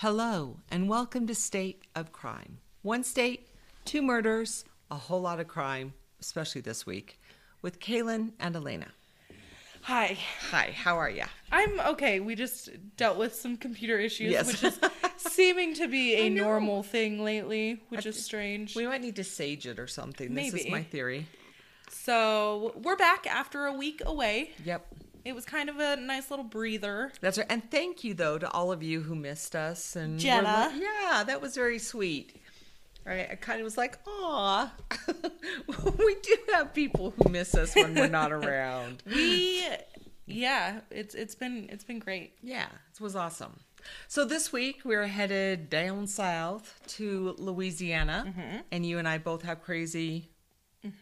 Hello, and welcome to State of Crime. One state, two murders, a whole lot of crime, especially this week, with Kalynne and Elena. Hi. Hi, how are you? I'm okay. We just dealt with some computer issues, Yes. which is seeming to be a normal thing lately, which is strange. We might need to sage it or something. Maybe. This is my theory. So we're back after a week away. Yep. It was kind of a nice little breather. That's right. And thank you, though, to all of you who missed us. And Jenna. li- yeah, that was very sweet. Right, I kind of was like, aw. we do have people who miss us when we're not around. We, yeah, it's it's been it's been great. Yeah, it was awesome. So this week we're headed down south to Louisiana, Mm-hmm. and you and I both have crazy,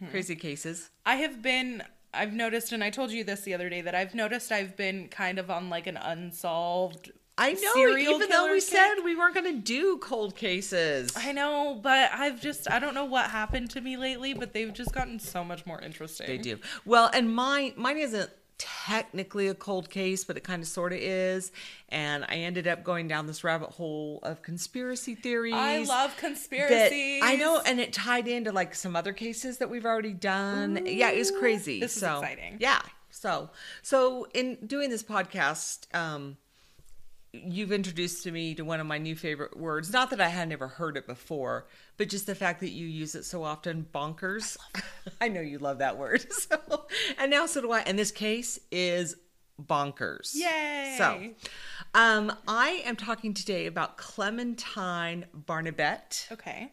crazy cases. I have been. I've noticed, and I told you this the other day that I've noticed I've been kind of on like an unsolved. I know, serial even though we kick. said we weren't going to do cold cases. I know, but I've just I don't know what happened to me lately, but they've just gotten so much more interesting. They do. Well, and mine mine isn't technically a cold case, but it kind of sort of is. And I ended up going down this rabbit hole of conspiracy theories. I love conspiracies. I know, and it tied into like some other cases that we've already done. yeah, it was crazy. This is so, exciting. Yeah. So, so in doing this podcast, um, you've introduced to me to one of my new favorite words. Not that I had never heard it before, but just the fact that you use it so often, bonkers. I, know you love that word. So, and now so do I. And this case is bonkers. Yay. So, um, I am talking today about Clementine Barnabet, Okay.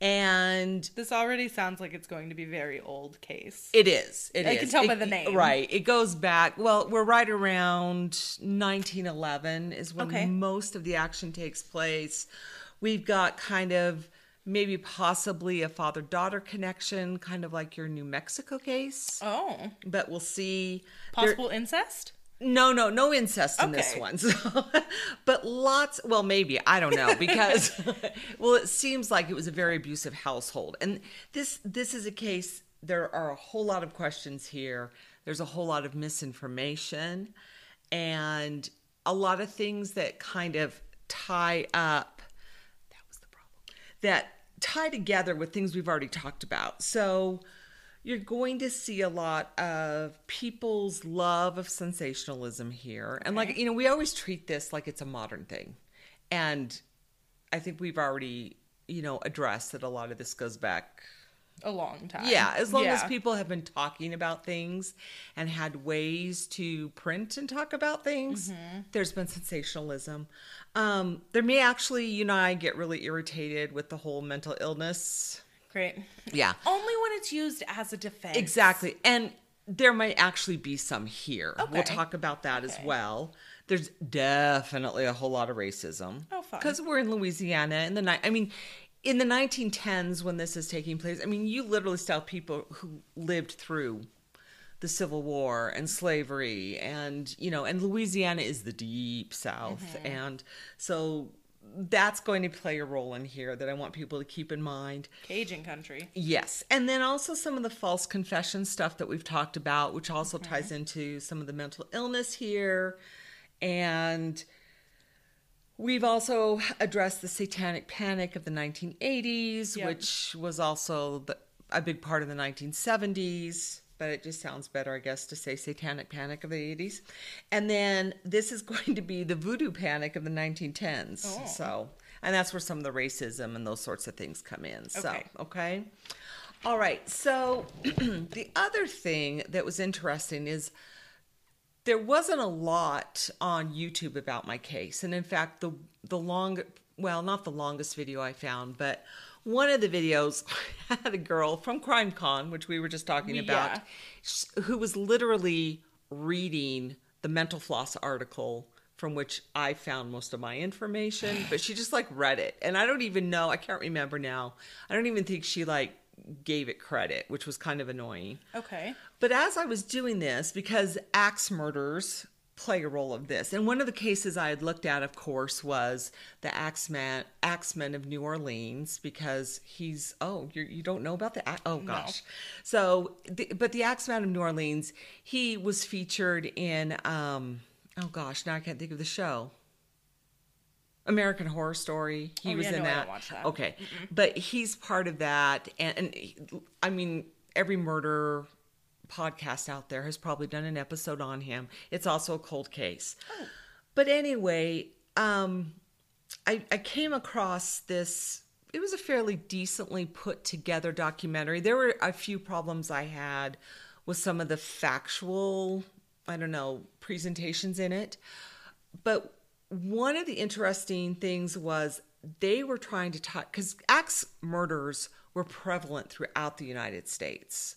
And This already sounds like it's going to be very old case. It is. It I can tell It- by the name. Right. It goes back. Well, we're right around 1911 is when Okay. most of the action takes place. We've got kind of maybe possibly a father daughter connection, kind of like your New Mexico case. oh, But we'll see. There- possible incest? No, no, no incest in this one. So, but lots. Well, maybe I don't know because, well, it seems like it was a very abusive household, and this this is a case. There are a whole lot of questions here. There's a whole lot of misinformation, and a lot of things that kind of tie up. That was the problem. That tie together with things we've already talked about. So you're going to see a lot of people's love of sensationalism here. And like, you know, we always treat this like it's a modern thing. And I think we've already, you know, addressed that a lot of this goes back A long time. yeah, as long as people have been talking about things and had ways to print and talk about things, Mm-hmm. there's been sensationalism. Um, there may actually, you and I get really irritated with the whole mental illness. Great. Yeah, Only when it's used as a defense. exactly. And there might actually be some here. We'll talk about that as well. There's definitely a whole lot of racism. Oh, fun. Because we're in Louisiana in the night. I mean, in the 1910s when this is taking place, I mean, you literally still have people who lived through the Civil War and slavery, and you know, and Louisiana is the deep South, Mm-hmm. and so that's going to play a role in here that I want people to keep in mind. Cajun country. Yes. And then also some of the false confession stuff that we've talked about, which also mm-hmm. ties into some of the mental illness here. And we've also addressed the satanic panic of the 1980s, Yep. which was also the, a big part of the 1970s. But it just sounds better, I guess, to say satanic panic of the 80s. And then this is going to be the voodoo panic of the 1910s. Oh. So, and that's where some of the racism and those sorts of things come in. So, Okay. okay. All right. So, the other thing that was interesting is there wasn't a lot on YouTube about my case. And in fact, the the long well, not the longest video I found, but one of the videos had a girl from CrimeCon, which we were just talking about, Yeah. who was literally reading the Mental Floss article from which I found most of my information, but she just like read it. And I don't even know, I can't remember now. I don't even think she like gave it credit, which was kind of annoying. Okay. But as I was doing this, because axe murders play a role of this, and one of the cases I had looked at, of course, was the Axeman, Axeman of New Orleans, because he's oh you're, you don't know about the Ax- oh gosh, so the, but the Axeman of New Orleans, he was featured in um oh gosh now I can't think of the show. American Horror Story. He Oh, was yeah, in no, that. that. Okay, but he's part of that, and, and I mean, every murder podcast out there has probably done an episode on him. It's also a cold case. Oh. But anyway, um, I, I came across this. It was a fairly decently put together documentary. There were a few problems I had with some of the factual, I don't know, presentations in it. But one of the interesting things was they were trying to talk because axe murders were prevalent throughout the United States.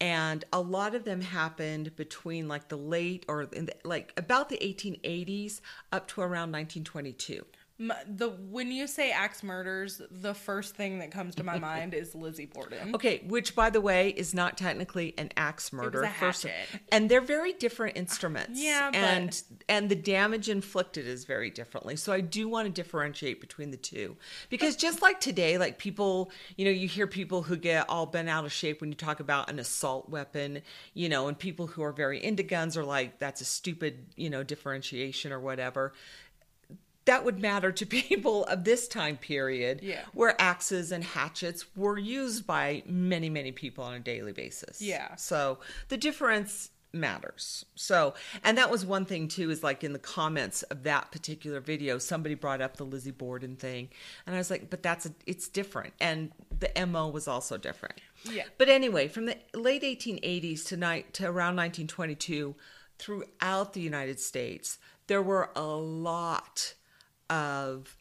And a lot of them happened between like the late or in the, like about the 1880s up to around 1922. The when you say axe murders, the first thing that comes to my mind is Lizzie Borden. Okay, which by the way is not technically an axe murder. a first- and they're very different instruments. Yeah, but- and and the damage inflicted is very differently. So I do want to differentiate between the two because just like today, like people, you know, you hear people who get all bent out of shape when you talk about an assault weapon, you know, and people who are very into guns are like that's a stupid, you know, differentiation or whatever that would matter to people of this time period Yeah. where axes and hatchets were used by many many people on a daily basis Yeah. so the difference matters so and that was one thing too is like in the comments of that particular video somebody brought up the lizzie borden thing and i was like but that's a, it's different and the mo was also different Yeah. but anyway from the late 1880s to, ni- to around 1922 throughout the united states there were a lot of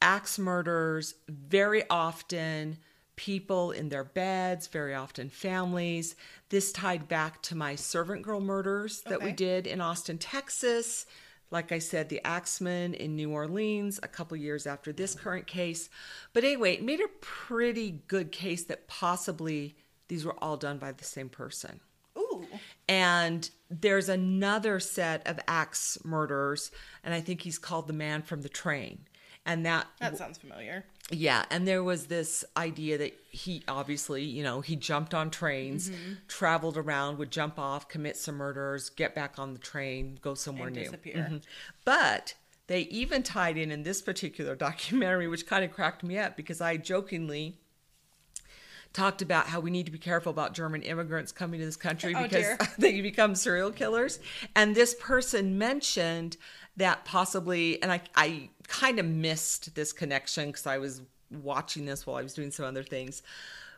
axe murders, very often people in their beds, very often families. This tied back to my servant girl murders that we did in Austin, Texas. Like I said, the Axeman in New Orleans a couple years after this current case. But anyway, it made a pretty good case that possibly these were all done by the same person. And there's another set of axe murders, and I think he's called the man from the train. And that, That sounds familiar. yeah, and there was this idea that he obviously, you know, he jumped on trains, traveled around, would jump off, commit some murders, get back on the train, go somewhere And new. disappear. Mhm. But they even tied in in this particular documentary, which kind of cracked me up because I jokingly talked about how we need to be careful about German immigrants coming to this country Oh, because dear. they become serial killers. And this person mentioned that possibly, and I, I kind of missed this connection because I was watching this while I was doing some other things.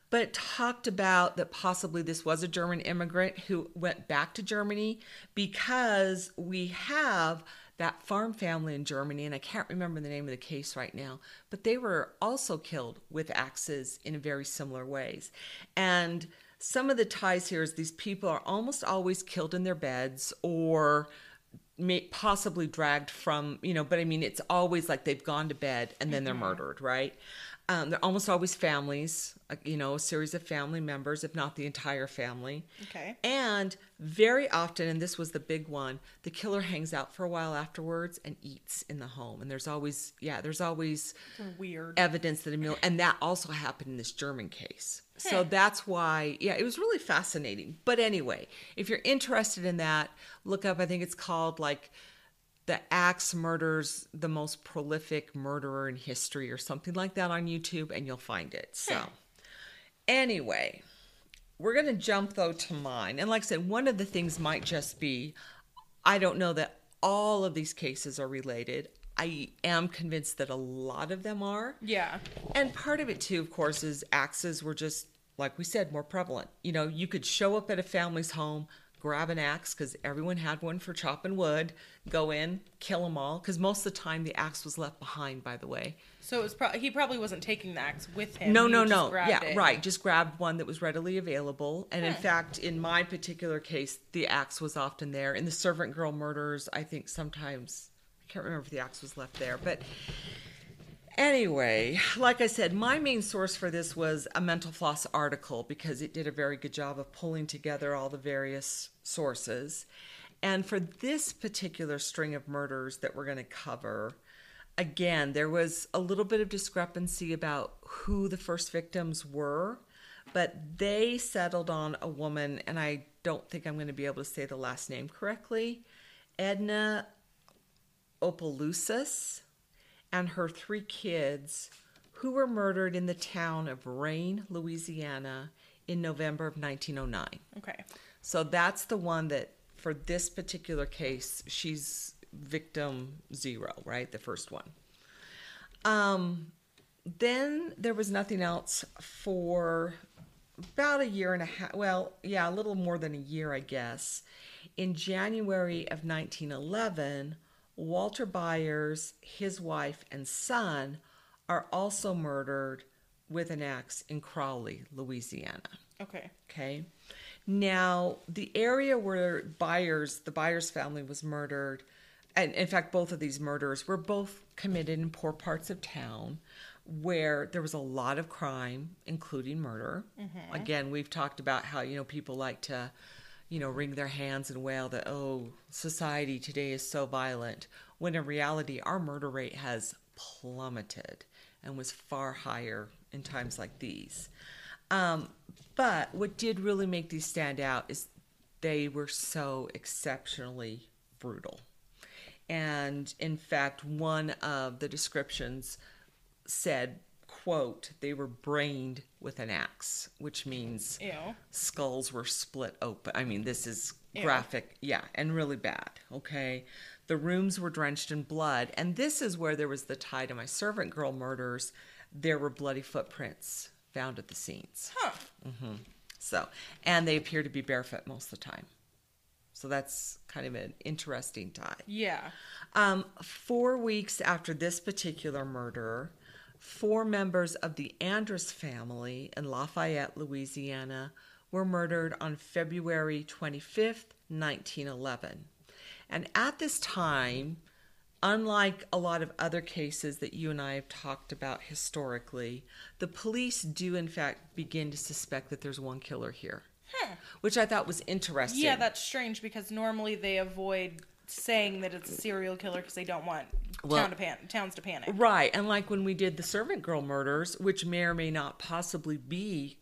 But talked about that possibly this was a German immigrant who went back to Germany because we have that farm family in Germany, and I can't remember the name of the case right now, but they were also killed with axes in very similar ways. And some of the ties here is these people are almost always killed in their beds or may possibly dragged from you know but i mean it's always like they've gone to bed and then they're mm-hmm. murdered right um, they're almost always families you know a series of family members if not the entire family Okay. and very often and this was the big one the killer hangs out for a while afterwards and eats in the home and there's always yeah there's always Weird. evidence that a meal and that also happened in this german case so that's why yeah it was really fascinating but anyway if you're interested in that look up i think it's called like the axe murders the most prolific murderer in history or something like that on youtube and you'll find it. So anyway we're going to jump though to mine. And like i said one of the things might just be i don't know that all of these cases are related. I am convinced that a lot of them are. Yeah. and part of it too, of course, is axes were just like we said more prevalent. You know, you could show up at a family's home, grab an axe because everyone had one for chopping wood, go in, kill them all. Because most of the time the axe was left behind. By the way, So it was pro- he probably wasn't taking the axe with him. no, He no, no, yeah, it. right. Just grabbed one that was readily available. And in fact, in my particular case, the axe was often there. In the servant girl murders, I think sometimes I can't remember if the axe was left there, but Anyway, like I said, my main source for this was a Mental Floss article because it did a very good job of pulling together all the various sources. And for this particular string of murders that we're going to cover, again, there was a little bit of discrepancy about who the first victims were, but they settled on a woman, and I don't think I'm going to be able to say the last name correctly Edna Opelousas and her three kids who were murdered in the town of Rayne, Louisiana in November of 1909. Okay. So that's the one that, for this particular case, she's victim zero, right? The first one. Um, then there was nothing else for about a year and a half. Well, yeah, a little more than a year, I guess. In January of 1911, Walter Byers, his wife, and son are also murdered with an axe in Crowley, Louisiana. Okay. Okay. Now, the area where Byers, the Byers family was murdered, and in fact, both of these murders were both committed in poor parts of town where there was a lot of crime, including murder. Mm-hmm. Again, we've talked about how, you know, people like to, you know, wring their hands and wail that, oh, society today is so violent, when in reality, our murder rate has plummeted and was far higher in times like these. Um, but what did really make these stand out is they were so exceptionally brutal. And in fact, one of the descriptions said, quote, they were brained with an axe, which means Ew. skulls were split open. I mean, this is Ew. graphic, yeah, and really bad, okay? The rooms were drenched in blood, and this is where there was the tie to my servant girl murders. There were bloody footprints found at the scenes. Huh. So, and they appear to be barefoot most of the time. So that's kind of an interesting tie. Yeah. Um, four weeks after this particular murder, four members of the Andrus family in Lafayette, Louisiana, were murdered on February 25th, 1911. And at this time, unlike a lot of other cases that you and I have talked about historically, the police do in fact begin to suspect that there's one killer here, which I thought was interesting. Yeah, that's strange because normally they avoid saying that it's a serial killer because they don't want Well- town to pan- towns to panic. Right. And like when we did the servant girl murders, which may or may not possibly be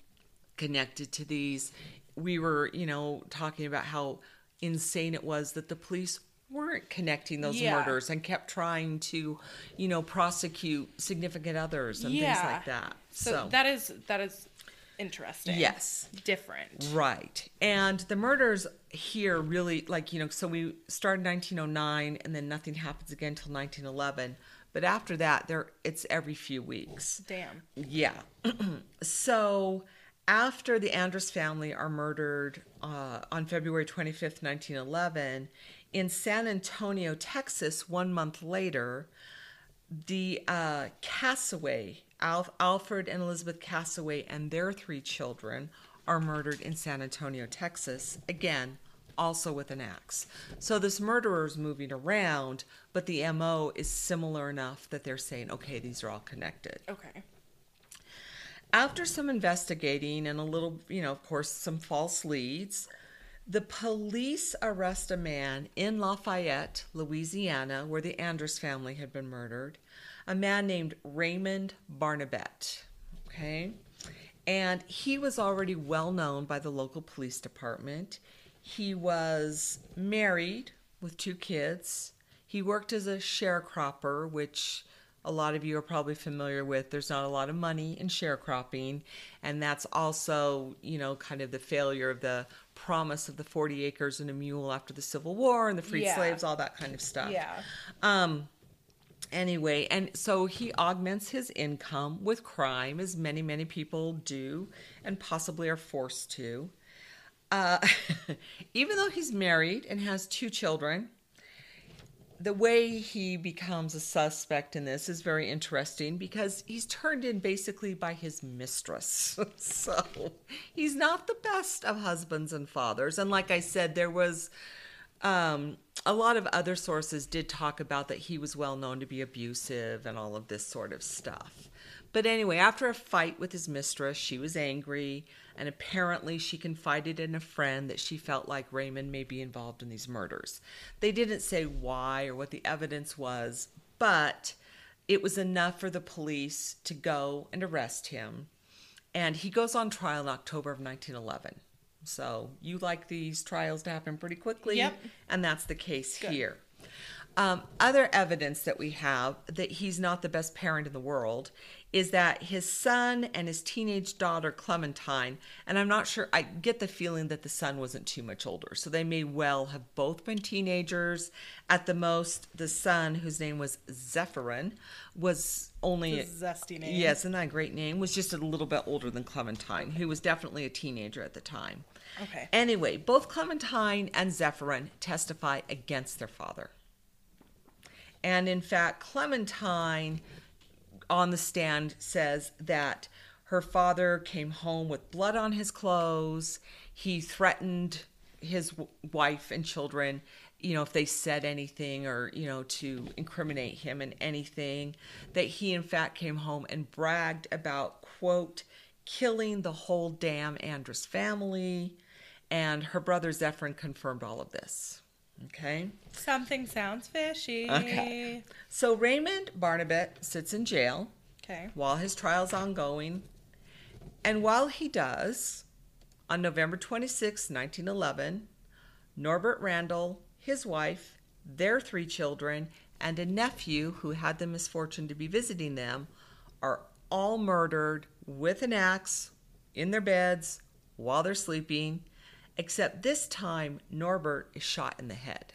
connected to these, we were, you know, talking about how insane it was that the police weren't connecting those Yeah. murders and kept trying to, you know, prosecute significant others and yeah. things like that. So, So, that is that is interesting. yes. Different. Right. And the murders here really, like, you know, so we started 1909 and then nothing happens again until 1911. But after that, there it's every few weeks. Damn. Yeah. so after the Andrus family are murdered uh, on February 25th, 1911, in San Antonio, Texas, one month later, the uh, Cassaway, Al- Alfred and Elizabeth Cassaway, and their three children are murdered in San Antonio, Texas. Again, also with an axe. So this murderer is moving around, but the MO is similar enough that they're saying, okay, these are all connected. Okay. After some investigating and a little, you know, of course, some false leads, the police arrest a man in Lafayette, Louisiana, where the Andrus family had been murdered, a man named Raymond Barnabet. Okay. And he was already well known by the local police department. He was married with two kids. He worked as a sharecropper, which a lot of you are probably familiar with. There's not a lot of money in sharecropping, and that's also, you know, kind of the failure of the promise of the 40 acres and a mule after the Civil War and the freed Yeah. slaves, all that kind of stuff Yeah. Um, anyway and so he augments his income with crime as many many people do and possibly are forced to uh, even though he's married and has two children the way he becomes a suspect in this is very interesting because he's turned in basically by his mistress. so he's not the best of husbands and fathers. And like I said, there was um, a lot of other sources did talk about that he was well known to be abusive and all of this sort of stuff. But anyway, after a fight with his mistress, she was angry, and apparently she confided in a friend that she felt like Raymond may be involved in these murders. They didn't say why or what the evidence was, but it was enough for the police to go and arrest him. And he goes on trial in October of 1911. So you like these trials to happen pretty quickly, Yep. and that's the case here. Um, other evidence that we have that he's not the best parent in the world is that his son and his teenage daughter Clementine, and I'm not sure, I get the feeling that the son wasn't too much older. So they may well have both been teenagers. At the most, the son, whose name was Zephyrin, was only. A zesty name. Yes, isn't that a great name? Was just a little bit older than Clementine, who was definitely a teenager at the time. Okay. Anyway, both Clementine and Zephyrin testify against their father. And in fact, Clementine on the stand says that her father came home with blood on his clothes. He threatened his w- wife and children, you know, if they said anything or, you know, to incriminate him in anything. That he, in fact, came home and bragged about, quote, killing the whole damn Andrus family. And her brother Zephyrin confirmed all of this. Okay. Something sounds fishy. Okay. So Raymond Barnabet sits in jail Okay. while his trial's ongoing. And while he does, on November 26, 1911, Norbert Randall, his wife, their three children, and a nephew who had the misfortune to be visiting them are all murdered with an axe in their beds while they're sleeping, except this time Norbert is shot in the head.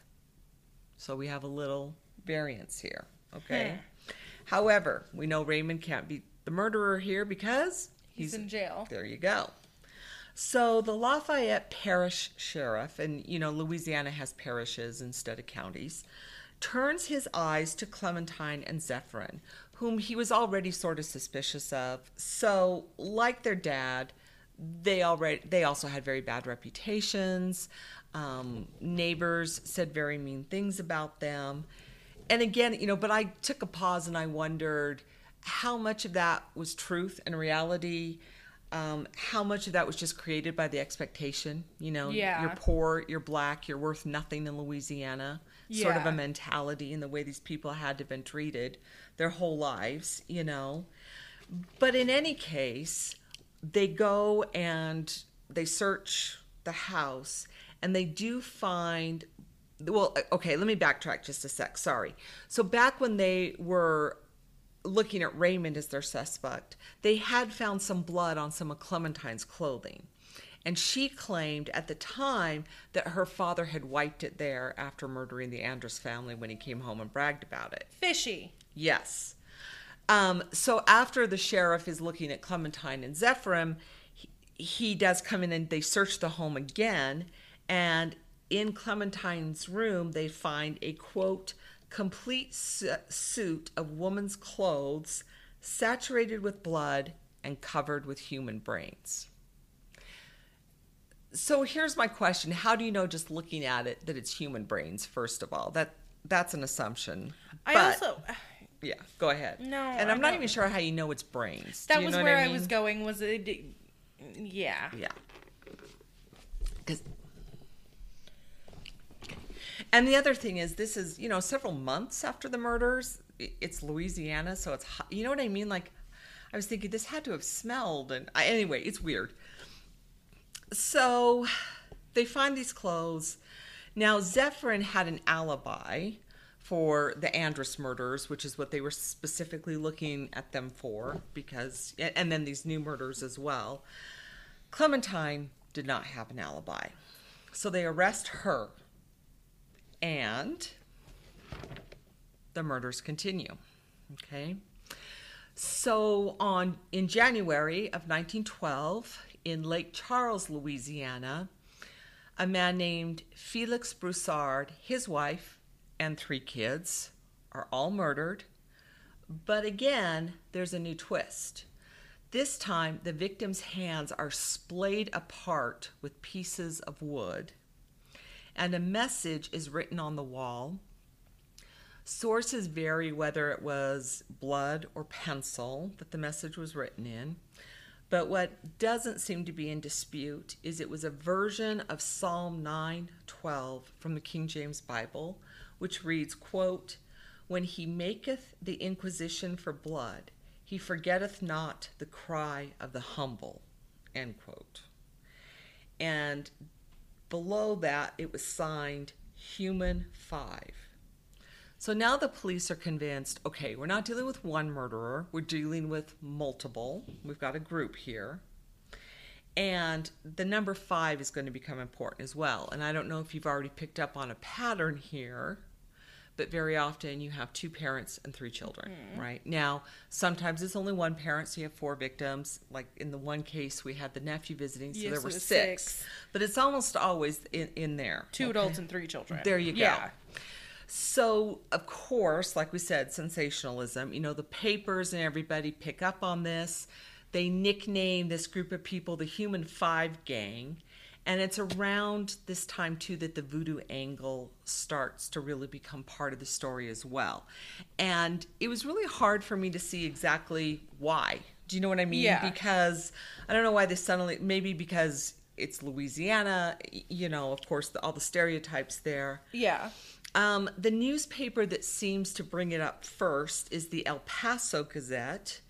So we have a little variance here, okay? However, we know Raymond can't be the murderer here because He's in jail. there you go. So the Lafayette Parish Sheriff, and you know, Louisiana has parishes instead of counties, turns his eyes to Clementine and Zephyrin, whom he was already sort of suspicious of. So, like their dad, they already they also had very bad reputations. Um, neighbors said very mean things about them. And again, you know, but I took a pause and I wondered how much of that was truth and reality. Um, how much of that was just created by the expectation? You know, Yeah. you're poor, you're black, you're worth nothing in Louisiana. yeah. Sort of a mentality in the way these people had to have been treated their whole lives, you know. But in any case, they go and they search the house and they do find well okay let me backtrack just a sec sorry so back when they were looking at raymond as their suspect they had found some blood on some of clementine's clothing and she claimed at the time that her father had wiped it there after murdering the andrus family when he came home and bragged about it Fishy. Yes. Um, so after the sheriff is looking at Clementine and Zephyrin, he, he does come in and they search the home again. And in Clementine's room, they find a quote, complete su- suit of woman's clothes, saturated with blood and covered with human brains. So here's my question: How do you know just looking at it that it's human brains? First of all, that that's an assumption. I But- also yeah, go ahead. No, and I'm not even sure how you know it's brains. That you was know what where I, mean? was going. Was it? Yeah. Yeah. 'Cause- And the other thing is, this is you know several months after the murders. It's Louisiana, so it's hot. you know what I mean. Like, I was thinking this had to have smelled, and I, anyway, it's weird. So they find these clothes. Now Zephyrin had an alibi for the Andrus murders, which is what they were specifically looking at them for, because and then these new murders as well. Clementine did not have an alibi. So they arrest her. And the murders continue. Okay? So on in January of 1912 in Lake Charles, Louisiana, a man named Felix Broussard, his wife, and three kids are all murdered. But again, there's a new twist. This time, the victim's hands are splayed apart with pieces of wood, and a message is written on the wall. Sources vary whether it was blood or pencil that the message was written in. But what doesn't seem to be in dispute is it was a version of Psalm 9:12 from the King James Bible, which reads, quote, "When he maketh the inquisition for blood, he forgetteth not the cry of the humble." End quote. And below that it was signed Human 5. So now the police are convinced okay, we're not dealing with one murderer, we're dealing with multiple. We've got a group here. And the number five is going to become important as well. And I don't know if you've already picked up on a pattern here, but very often you have two parents and three children, mm-hmm. right? Now, sometimes it's only one parent, so you have four victims. Like in the one case, we had the nephew visiting, so Yes, there were six. six. But it's almost always in, in there. Two okay? adults and three children. There you go. Yeah. So, of course, like we said, sensationalism. You know, the papers and everybody pick up on this. They nickname this group of people the Human Five Gang. And it's around this time, too, that the voodoo angle starts to really become part of the story as well. And it was really hard for me to see exactly why. Do you know what I mean? Yeah. Because I don't know why this suddenly, maybe because it's Louisiana, you know, of course, the, all the stereotypes there. Yeah. Um, the newspaper that seems to bring it up first is the El Paso Gazette,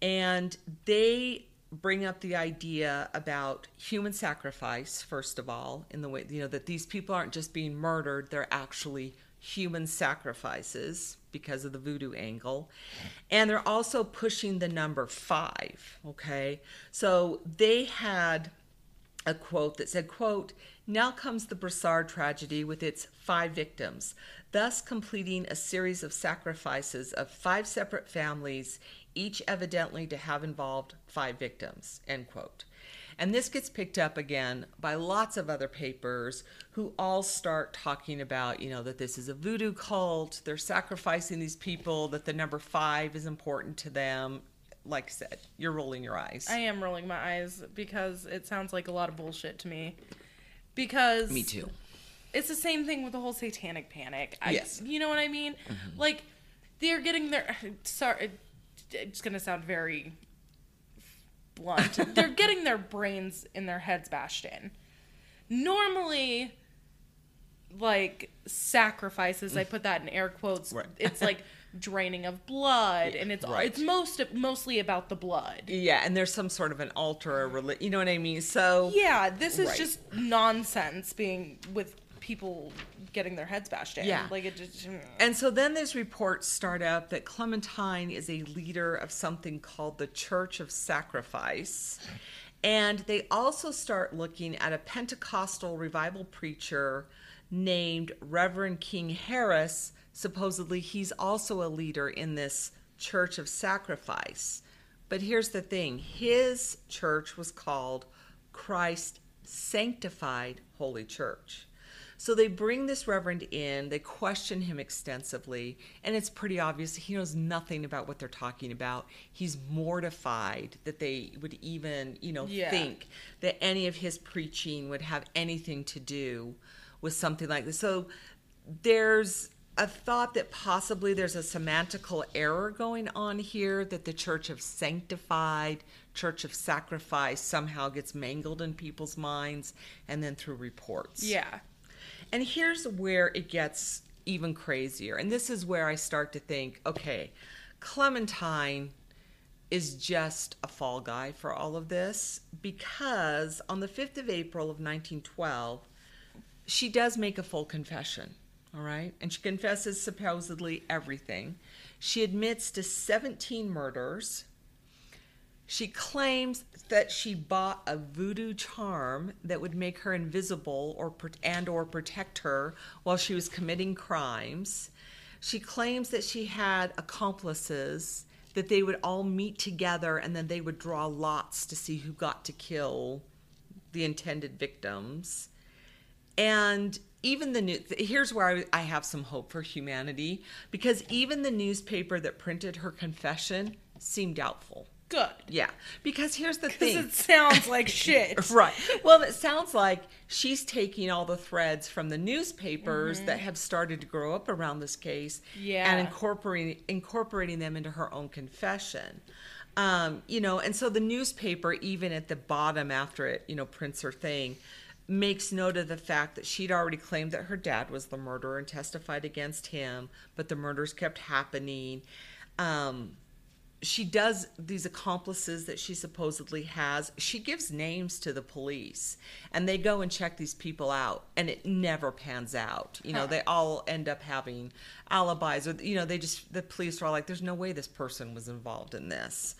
and they bring up the idea about human sacrifice first of all in the way you know that these people aren't just being murdered they're actually human sacrifices because of the voodoo angle. And they're also pushing the number 5 okay? So they had a quote that said quote now comes the Broussard tragedy with its five victims thus completing a series of sacrifices of five separate families each evidently to have involved five victims end quote and this gets picked up again by lots of other papers who all start talking about, you know, that this is a voodoo cult, they're sacrificing these people, that the number five is important to them. Like I said, you're rolling your eyes. I am rolling my eyes because it sounds like a lot of bullshit to me. Because Me too. it's the same thing with the whole satanic panic. I, Yes. You know what I mean? Mm-hmm. Like, they're getting their. Sorry, it's going to sound very blunt. they're getting their brains in their heads bashed in. Normally, like, sacrifices, I mm. put that in air quotes, Right. it's like draining of blood, and it's Right. it's most mostly about the blood. Yeah, and there's some sort of an altar or reli- you know what I mean? So Yeah, this is Right. just nonsense being with people getting their heads bashed in. Yeah. Like it just mm. And so then these reports start up that Clementine is a leader of something called the Church of Sacrifice. And they also start looking at a Pentecostal revival preacher named Reverend King Harris. Supposedly, he's also a leader in this Church of Sacrifice. But here's the thing his church was called Christ Sanctified Holy Church. So they bring this reverend in, they question him extensively, and it's pretty obvious he knows nothing about what they're talking about. He's mortified that they would even, you know, Yeah. think that any of his preaching would have anything to do with something like this. So there's a thought that possibly there's a semantical error going on here that the church of sanctified church of sacrifice somehow gets mangled in people's minds and then through reports yeah. and here's where it gets even crazier. And this is where I start to think okay, Clementine is just a fall guy for all of this because on the 5th of April of 1912, she does make a full confession. All right. And she confesses supposedly everything. She admits to 17 murders. She claims that she bought a voodoo charm that would make her invisible or and or protect her while she was committing crimes. She claims that she had accomplices that they would all meet together and then they would draw lots to see who got to kill the intended victims. And even the new here's where I, I have some hope for humanity because even the newspaper that printed her confession seemed doubtful. Good. Yeah, because here's the Because thing. it sounds like shit. Right. Well, it sounds like she's taking all the threads from the newspapers that have started to grow up around this case Yeah. and incorporating incorporating them into her own confession. Um, you know, and so the newspaper, even at the bottom after it, you know, prints her thing, makes note of the fact that she'd already claimed that her dad was the murderer and testified against him, but the murders kept happening. Um, she does these accomplices that she supposedly has. She gives names to the police, and they go and check these people out, and it never pans out. You know, Huh. they all end up having alibis, or you know, they just the police are all like, "There's no way this person was involved in this."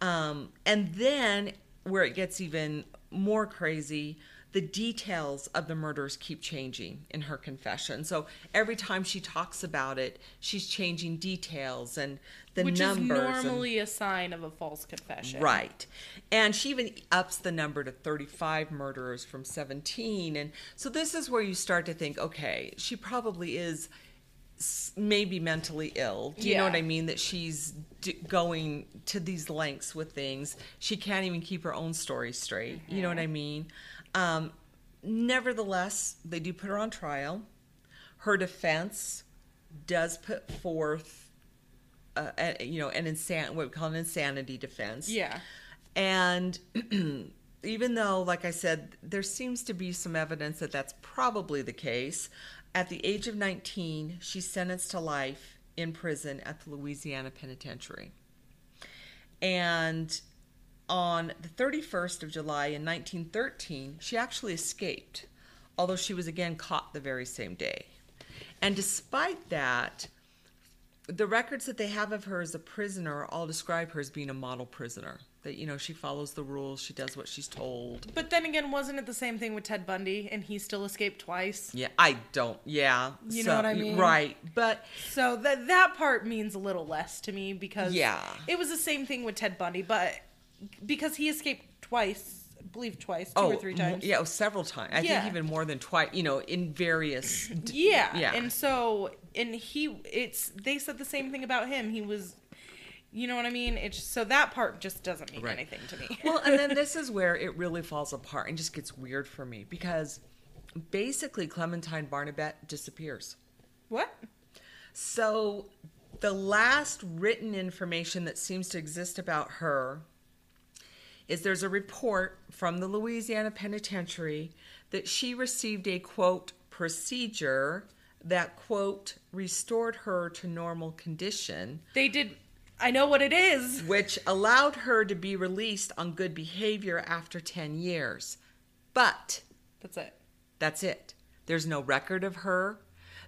Um, and then where it gets even more crazy, the details of the murders keep changing in her confession. So every time she talks about it, she's changing details and the Which is numbers. and- normally a sign of a false confession. Right. And she even ups the number to 35 murderers from 17. And so this is where you start to think, okay, she probably is maybe mentally ill. Do you know what I mean? That she's d- going to these lengths with things. She can't even keep her own story straight. You know what mm-hmm. I mean? Um, nevertheless, they do put her on trial. Her defense does put forth, uh, a, you know, an insan- what we call an insanity defense. Yeah. And even though, like I said, there seems to be some evidence that that's probably the case, at the age of 19, she's sentenced to life in prison at the Louisiana Penitentiary. And on the 31st of July in 1913, she actually escaped, although she was again caught the very same day. And despite that, the records that they have of her as a prisoner all describe her as being a model prisoner. That, you know, she follows the rules, she does what she's told. But then again, wasn't it the same thing with Ted Bundy and he still escaped twice? Yeah, I don't, yeah. You know what I mean? Right. But So that that part means a little less to me because Yeah. it was the same thing with Ted Bundy, but because he escaped twice, I believe twice, two oh, or three times. yeah, oh, several times. I Yeah. think even more than twice, you know, in various. d- Yeah. Yeah. And so and he it's they said the same thing about him. He was you know what I mean? It's so that part just doesn't mean Right. anything to me. well, and then this is where it really falls apart and just gets weird for me because basically Clementine Barnabet disappears. what? So, the last written information that seems to exist about her is there's a report from the Louisiana Penitentiary that she received a quote procedure that quote restored her to normal condition, They did I know what it is. which allowed her to be released on good behavior after 10 years. But That's it. that's it. There's no record of her.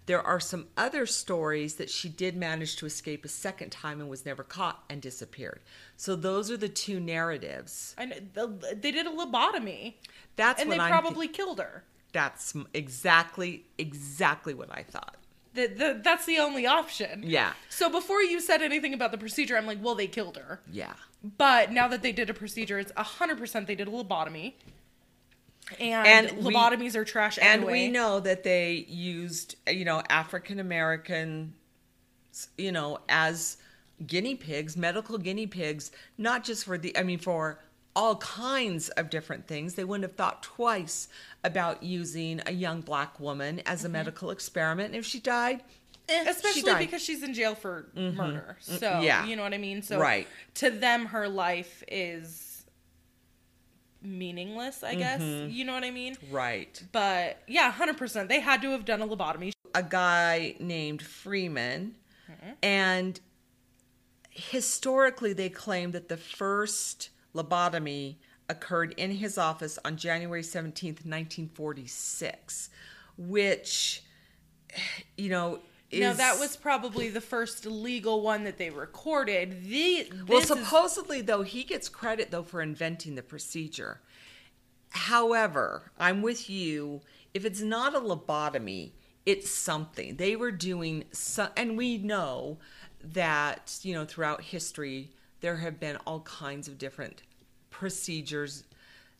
There are some other stories that she did manage to escape a second time and was never caught and disappeared. So those are the two narratives. And they did a lobotomy That's and they I'm. probably killed her. that's exactly exactly what I thought. The, the, that's the only option. Yeah. So before you said anything about the procedure, I'm like, well, they killed her. Yeah. But now that they did a procedure, it's 100% they did a lobotomy. And, And we- lobotomies are trash And anyway. we know that they used, you know, African American, you know, as guinea pigs, medical guinea pigs, not just for the, I mean, for all kinds of different things. They wouldn't have thought twice about using a young black woman as a medical experiment. And if she died, eh, she Especially died. because she's in jail for murder. So, Mm, yeah. you know what I mean? So, Right. to them, her life is meaningless, I guess. Mm-hmm. You know what I mean? right. But yeah, 100%. They had to have done a lobotomy. a guy named Freeman, and historically they claim that the first lobotomy occurred in his office on January 17th, 1946, which, you know, is. No, that was probably the first legal one that they recorded. The Well, this is- supposedly, though, he gets credit, though, for inventing the procedure. However, I'm with you. If it's not a lobotomy, it's something. They were doing some, and we know that, you know, throughout history, there have been all kinds of different procedures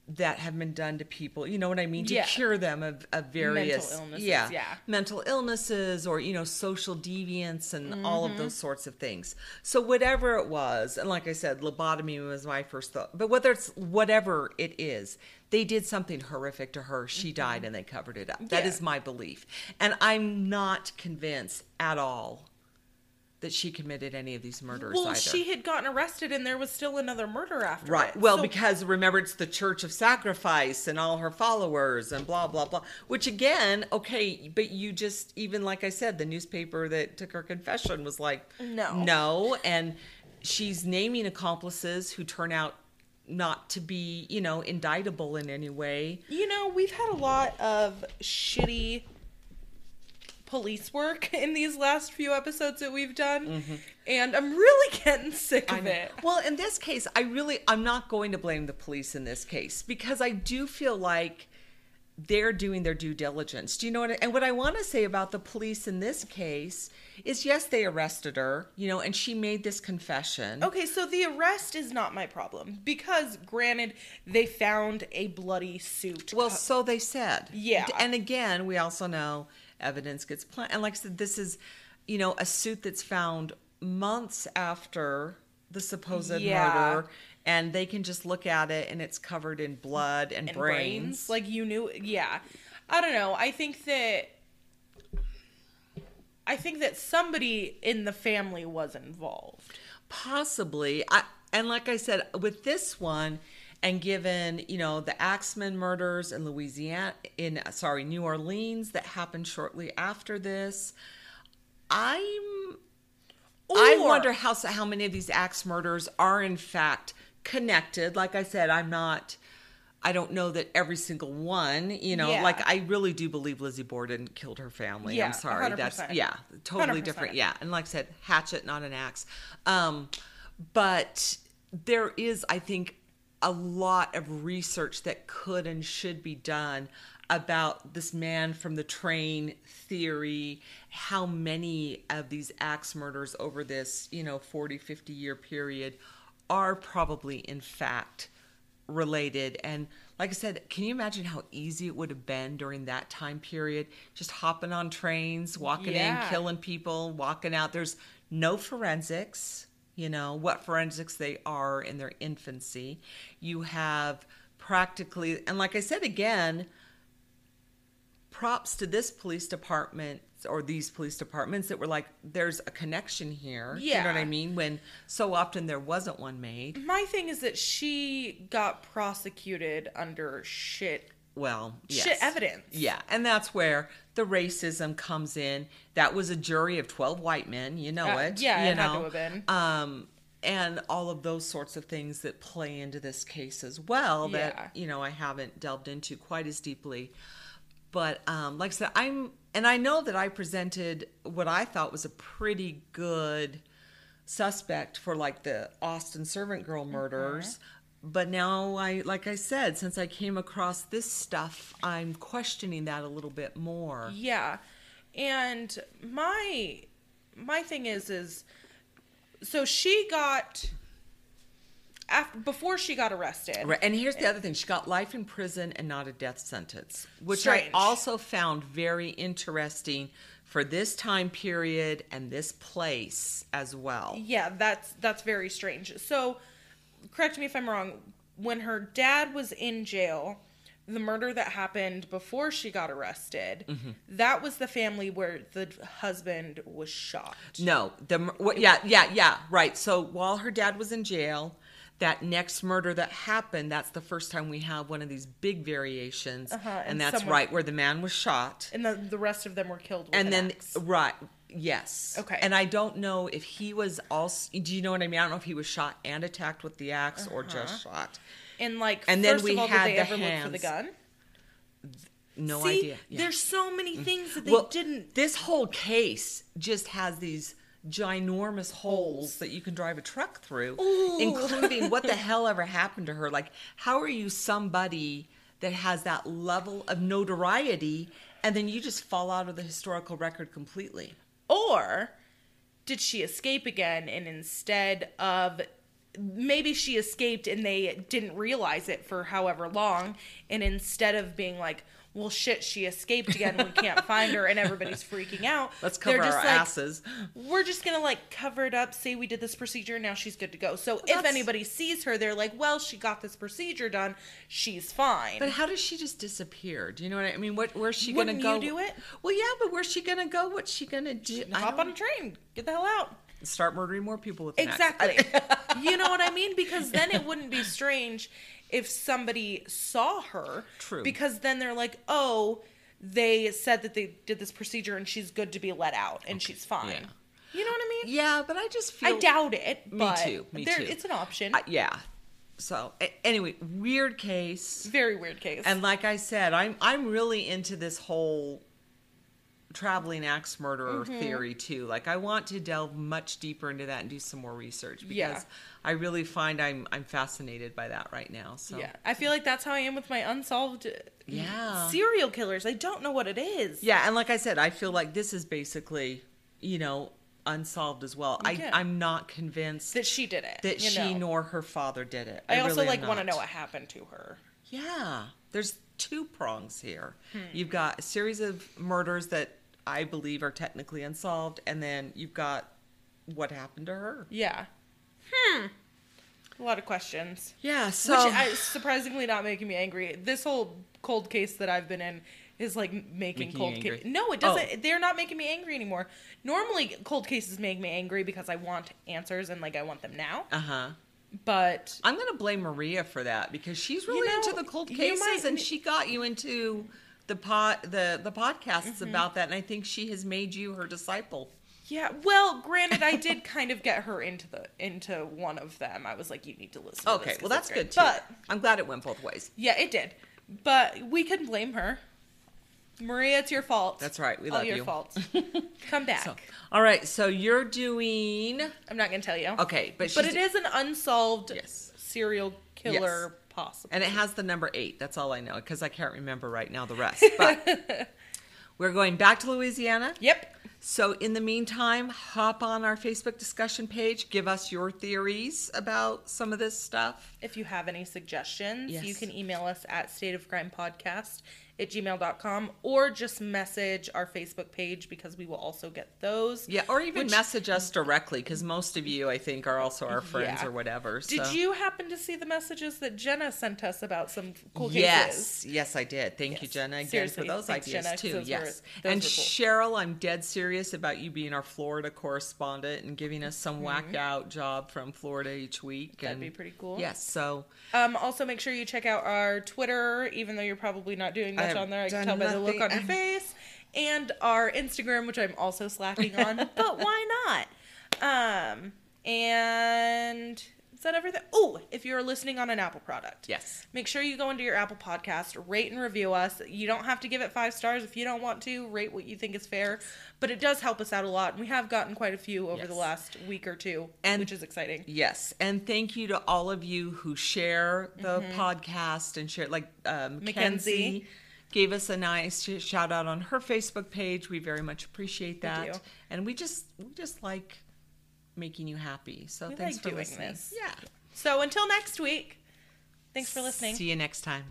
that have been done to people, you know what I mean, to Yeah. cure them of, of various illnesses, yeah, yeah. mental illnesses or you know social deviance and all Mm-hmm. of those sorts of things. So whatever it was, and like I said, lobotomy was my first thought. But whether it's whatever it is, they did something horrific to her. She died and they covered it up. That Mm-hmm. Yeah. is my belief, and I'm not convinced at all that she committed any of these murders well, either. she had gotten arrested and there was still another murder after. Right. it. Well, So- because remember, it's the Church of Sacrifice and all her followers and blah, blah, blah. Which, again, okay, but you just, even like I said, the newspaper that took her confession was like, No. No. And she's naming accomplices who turn out not to be, you know, indictable in any way. You know, we've had a lot of shitty police work in these last few episodes that we've done, mm-hmm. and I'm really getting sick of it. Well, in this case, I really I'm not going to blame the police in this case because I do feel like they're doing their due diligence. Do you know what? I, and what I want to say about the police in this case is, yes, they arrested her, you know, and she made this confession. Okay, so the arrest is not my problem because, granted, they found a bloody suit. Well, so they said. Yeah. And again, we also know evidence gets planted. And like I said, this is, you know, a suit that's found months after the supposed Yeah. murder. And they can just look at it and it's covered in blood and, and brains. Like you knew, yeah. I don't know. I think that I think that somebody in the family was involved. Possibly. I, and like I said, with this one, and given you know the Axman murders in Louisiana, in sorry New Orleans that happened shortly after this, I'm I wonder how how many of these axe murders are in fact connected. Like I said, I'm not. I don't know that every single one, you know, Yeah. like I really do believe Lizzie Borden killed her family. Yeah, I'm sorry. 100%. That's yeah, totally 100%. different. Yeah. And like I said, hatchet, not an axe. Um, but there is, I think, a lot of research that could and should be done about this man from the train theory, how many of these axe murders over this, you know, 40, 50 year period are probably in fact related. And like i said can you imagine how easy it would have been during that time period just hopping on trains walking Yeah. in killing people walking out? There's no forensics you know what forensics they are in their infancy. You have practically and like i said again props to this police department or these police departments that were like there's a connection here. Yeah. you know what i mean? When so often there wasn't one made. My thing is that she got prosecuted under shit well yes. shit evidence. Yeah, and that's where the racism comes in. That was a jury of 12 white men, you know Uh, it. yeah, you it had to know? have been. Um and all of those sorts of things that play into this case as well that Yeah. you know I haven't delved into quite as deeply. But um like I said I'm and I know that I presented what I thought was a pretty good suspect for like the Austin servant girl murders. But now I like I said, since I came across this stuff, I'm questioning that a little bit more. Yeah. And my my thing is is so she got after before she got arrested. Right, And here's the other thing: she got life in prison and not a death sentence, which Strange. I also found very interesting for this time period and this place as well. Yeah, that's that's very strange. So, correct me if I'm wrong. When her dad was in jail, the murder that happened before she got arrested, Mm-hmm. that was the family where the husband was shot. No, the what, yeah, yeah, yeah, right. So while her dad was in jail, that next murder that happened, that's the first time we have one of these big variations, Uh-huh, and, and that's someone- right where the man was shot, And the the rest of them were killed with and an then axe. right, yes, Okay. And I don't know if he was also. Do you know what I mean? I don't know if he was shot and attacked with the axe or just shot. And like, And then we all, had did they the ever look for the hands. gun? No See, idea. Yeah. Mm. there's so many things that they well, didn't. This whole case just has these ginormous holes that you can drive a truck through, Ooh. including what the hell ever happened to her. Like, how are you somebody that has that level of notoriety and then you just fall out of the historical record completely? Or did she escape again and instead of maybe she escaped and they didn't realize it for however long and instead of being like well shit she escaped again we can't find her and everybody's freaking out Let's cover they're our like, asses. we're just gonna like cover it up say we did this procedure now she's good to go so if that's- anybody sees her they're like well she got this procedure done she's fine But how does she just disappear? Do you know what I mean? What where's she Wouldn't gonna go? you do it? Well, yeah, but where's she gonna go? What's she gonna do? I hop on a train get the hell out start murdering more people with. Exactly. you know what I mean? Because then it wouldn't be strange if somebody saw her. True. Because then they're like, oh, they said that they did this procedure and she's good to be let out and she's fine. Yeah. You know what I mean? Yeah, but I just feel I doubt it. Me but too, me there, too. It's an option. I- yeah. So a- anyway, weird case. Very weird case. And like I said, I'm I'm really into this whole traveling axe murderer Mm-hmm. theory too. Like I want to delve much deeper into that and do some more research because Yeah. I really find I'm I'm fascinated by that right now. So yeah, I feel like that's how I am with my unsolved uh, Yeah. serial killers. I don't know what it is. Yeah, and like I said, I feel like this is basically, you know, unsolved as well. Yeah. I I'm not convinced that she did it. that she know. nor her father did it. I, also really like want to know what happened to her. Yeah, there's two prongs here. Hmm. You've got a series of murders that I believe are technically unsolved, and then you've got what happened to her. Yeah. Hmm. A lot of questions. Yeah, so Which is surprisingly not making me angry. This whole cold case that I've been in is like making, Making cold angry? case. No, it doesn't. Oh. They're not making me angry anymore. Normally, cold cases make me angry because I want answers and like I want them now. uh huh. But I'm gonna blame Maria for that because she's really know, into the cold cases, might- and she got you into the pod the the podcasts Mm-hmm. about that, and I think she has made you her disciple. yeah, well, granted, I did kind of get her into the into one of them. I was like, you need to listen. to Okay, this 'cause well that's good too. But I'm glad it went both ways. yeah, it did. But we can blame her. Maria, it's your fault. That's right. We All love your you. fault. Come back. So, all right, so you're doing I'm not gonna tell you. okay, but But it is an unsolved Yes. serial killer, possible. and it has the number eight. That's all I know because I can't remember right now the rest. But we're going back to Louisiana. Yep. So in the meantime, hop on our Facebook discussion page. Give us your theories about some of this stuff. If you have any suggestions, you can email us at stateofcrimepodcast at gmail.com or just message our Facebook page because we will also get those. Yeah, or even Which- message us directly because most of you, I think, are also our friends Yeah. or whatever. Did you happen to see the messages that Jenna sent us about some cool Yes, cases? yes, yes, I did. Thank you, Jenna, again Seriously, for those ideas Jenna, too. were- yes, those and cool. Cheryl, I'm dead serious about you being our Florida correspondent and giving us some whack out job from Florida each week. Mm-hmm. That'd and be pretty cool. Yes, so Um, also, make sure you check out our Twitter, even though you're probably not doing much on there. I can tell by the look on your face. And our Instagram, which I'm also slacking on, but why not? Um, and is that everything? Oh, if you're listening on an Apple product, yes, make sure you go into your Apple Podcast, rate and review us. You don't have to give it five stars if you don't want to. Rate what you think is fair, but it does help us out a lot. And we have gotten quite a few over the last week or two, And- which is exciting. yes, and thank you to all of you who share the podcast and share. Like um, Mackenzie. Mackenzie gave us a nice shout out on her Facebook page. We very much appreciate that, and we just we just like making you happy. So We thanks like for doing listening. this. Yeah. So until next week, thanks for listening. See you next time.